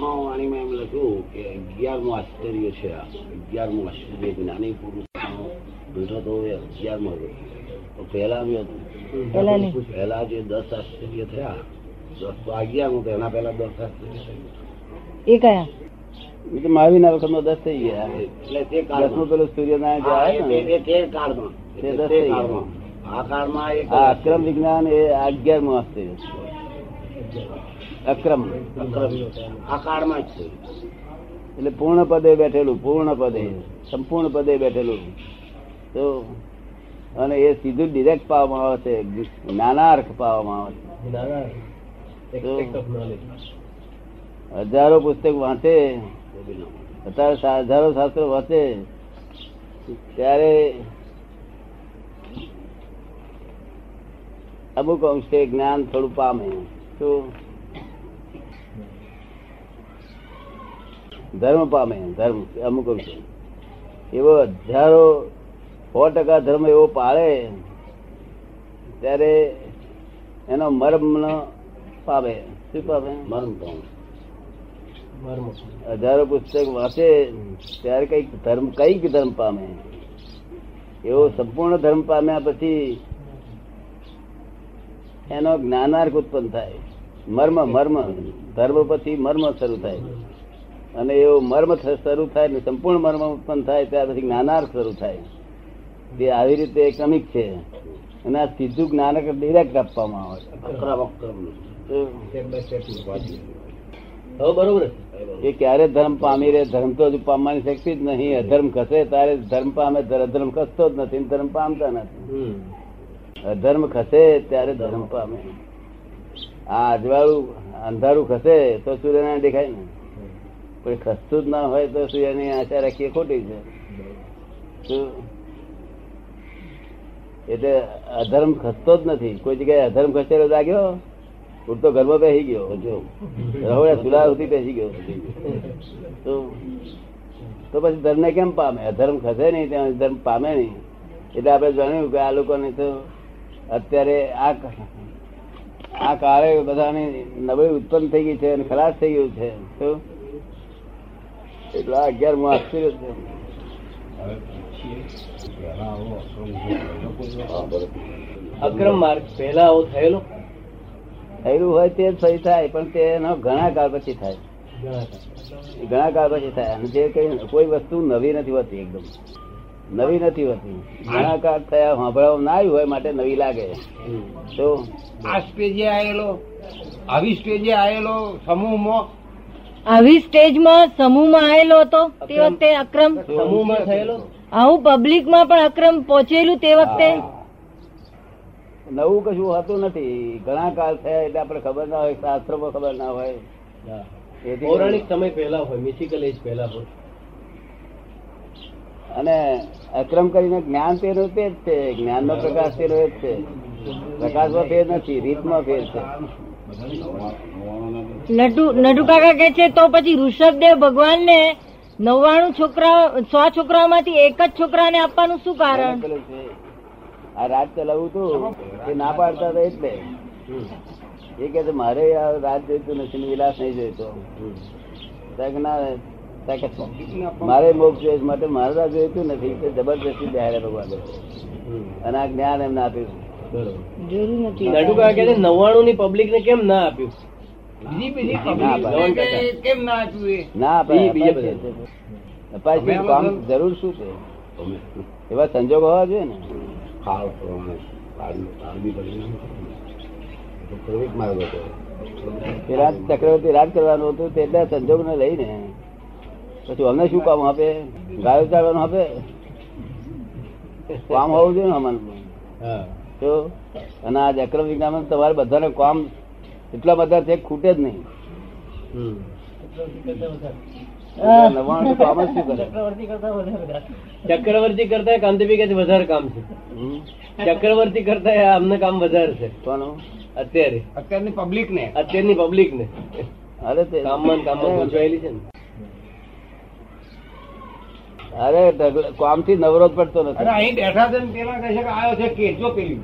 માં વાણીમાં એમ લખ્યું કે અગિયારમું આશ્ચર્ય છે આ. અગિયારમું આશ્ચર્ય જ્ઞાની પુરુષનો બેઠો તો એ અગિયારમો હતો તો પહેલા બી હતું. પહેલા જે દસ આશ્ચર્ય થયા દસ તો અગિયારમું તો એના પહેલા દસ આશ્ચર્ય થયા એ કયા? દસ થઈ ગયા. એટલે તે કાળનું પેલું સૂર્યનારાયણ જે હા, આવે તે- કાળમાં. તે દસ કાળમાં. આ કાળમાં અક્રમ વિજ્ઞાન એ અગિયારમું આશ્ચર્ય છે. અક્રમ. આ કાળમાં જ છે. એટલે પૂર્ણ પદે બેઠેલું પૂર્ણ પદે સંપૂર્ણ પદે બેઠેલું. તો અને એ સીધું ડિરેક્ટ પાવામાં આવે છે જ્ઞાનાર્થ પાવામાં આવે છે. હજારો પુસ્તક વાંચે અત્યારે હજારો શાસ્ત્રો વાંચે ત્યારે અમુક અંશે જ્ઞાન થોડું પામે. શું ધર્મ પામે ધર્મ અમુક એવો હજારો સો ટકા ધર્મ એવો પાળે ત્યારે એનો મર્મ પામે. શું પામે? મર્મ પામે. હજારો પુસ્તક વાંચે ત્યારે કંઈક ધર્મ કંઈક ધર્મ પામે. એવો સંપૂર્ણ ધર્મ પામ્યા પછી એનો જ્ઞાનાર્ક ઉત્પન્ન થાય. મર્મ મર્મ. ધર્મ પછી મર્મ શરૂ થાય. અને એવો મર્મ શરૂ થાય ને સંપૂર્ણ મર્મ ઉત્પન્ન થાય ત્યાર પછી જ્ઞાનાર્થ શરૂ થાય. તે આવી રીતે ક્રમિક છે. અને આ સીધું જ્ઞાનક ડિરેક્ટ આપવામાં આવે બરોબર. એ ક્યારે ધર્મ પામી રહે ધર્મ તો હજુ પામવાની શક્તિ જ નહીં. અધર્મ ખસે તારે ધર્મ પામે અધર્મ ખસતો જ નથી ધર્મ પામતા નથી. અધર્મ ખસે ત્યારે ધર્મ પામે. આ અજવાળું અંધારું ખસે તો સૂર્યનારાયણ દેખાય ને. કોઈ ખસતું જ ના હોય તો સૂર્યની આશા રાખીએ ખોટી છે? એટલે અધર્મ ખસતો જ નથી. કોઈ જગ્યાએ અધર્મ ખસેલો લાગ્યો? ઉડતો ઘરમાં બેસી ગયો. જો રહોડે સુલા સુધી બેસી ગયો. તો તો પછી ધર્મ ને કેમ પામે? અધર્મ ખસે નહીં, ત્યાં ધર્મ પામે નહીં. એટલે આપણે જાણ્યું કે આ લોકોને તો અત્યારે આ આ કાળે બધાની નબળી ઉત્પન્ન થઈ ગઈ છે અને ખલાસ થઈ ગયું છે. તો એટલે આ આશ્ચર્ય છે અક્રમ માર્ગ પહેલા આવો થયેલો? થયેલું હોય તે સહી થાય પણ તેનો ઘણા કાળ પછી થાય. ઘણા કાળ પછી થાય. અને જે કઈ કોઈ વસ્તુ નવી નથી હોતી એકદમ. નવી નથી હોતી. ઘણા કાળ થયા સાંભળવા ના આવ્યું હોય માટે નવી લાગે. તો આ સ્ટેજે આવેલો આવી સ્ટેજે આવેલો સમૂહમાં આવી સ્ટેજમાં સમૂહમાં આવેલો હતો તે વખતે અક્રમ. સમૂહમાં થયેલો? આવું પબ્લિકમાં પણ અક્રમ પહોંચેલું તે વખતે. નવું કશું હોતું નથી. ઘણા કાળ થયા એટલે આપણે ખબર ના હોય શાસ્ત્રોમાં ખબર ના હોય. પૌરાણિક સમય પહેલા હોય મિથિકલ એજ પહેલા હોય. અને અક્રમ કરીને જ્ઞાન તેનું તે જ છે. જ્ઞાનનો પ્રકાશ તેનો એ જ છે. પ્રકાશમાં ફેર નથી રીતમાં ફેર છે. નટુ કાકા કે છે, તો પછી ઋષભદેવ ભગવાનને નવ્વાણું છોકરા સો છોકરાઓમાંથી એક જ છોકરાને આપવાનું શું કારણ? આ રાજ ચલાવવું તું, એ ના પાડતા હતા એટલે. એ કે મારે આ રાજ જોઈતું નથી વિલાસ નહીં જોઈતો. ના મારે મોક્ષ જોઈએ માટે મારે જોઈતું નથી, તે બહાર ભગવાન અને આ જ્ઞાન એમને આપ્યું જરૂર નથી. નડુકા કે નવ્વાણું ની પબ્લિક ને કેમ ના આપ્યું? બીજી બીજી ના, public બરાબર. કે કેમ ના આપ્યું ના અપાય બીજે અપાય બધા. છે. અપાય છે, કામ જરૂર શું છે? એવા સંજોગ હોવા જોઈએ ને? કાળ પ્રમાણે રાજ ચક્રવર્તી રાજ કરવાનું હતું તેટલા સંજોગ ને લઈને પછી અમને શું કામ આપે? ગાયો ચાલવાનું આપે? કામ હોવું જોઈએ ને અમારું. હા. તો અને આ અક્રમ વિજ્ઞાન તમારે બધાને કામ એટલા બધા છે ખૂટે જ નહીં. કામ ચક્રવર્તી કરતા કાંતિભી કે વધારે કામ છે. ચક્રવર્તી કરતા અમને કામ વધારે છે. કોનું? અત્યારે. અત્યારની પબ્લિક ને. અત્યારની પબ્લિક ને. અરે કામમાં ને કામમાં ગૂંચવાયેલી છે ને. અરે કોમથી નવરો પડતો નથી. અહીં બેઠા છે પેલા કહે છે કે આવ્યો છે, કેજો પેલી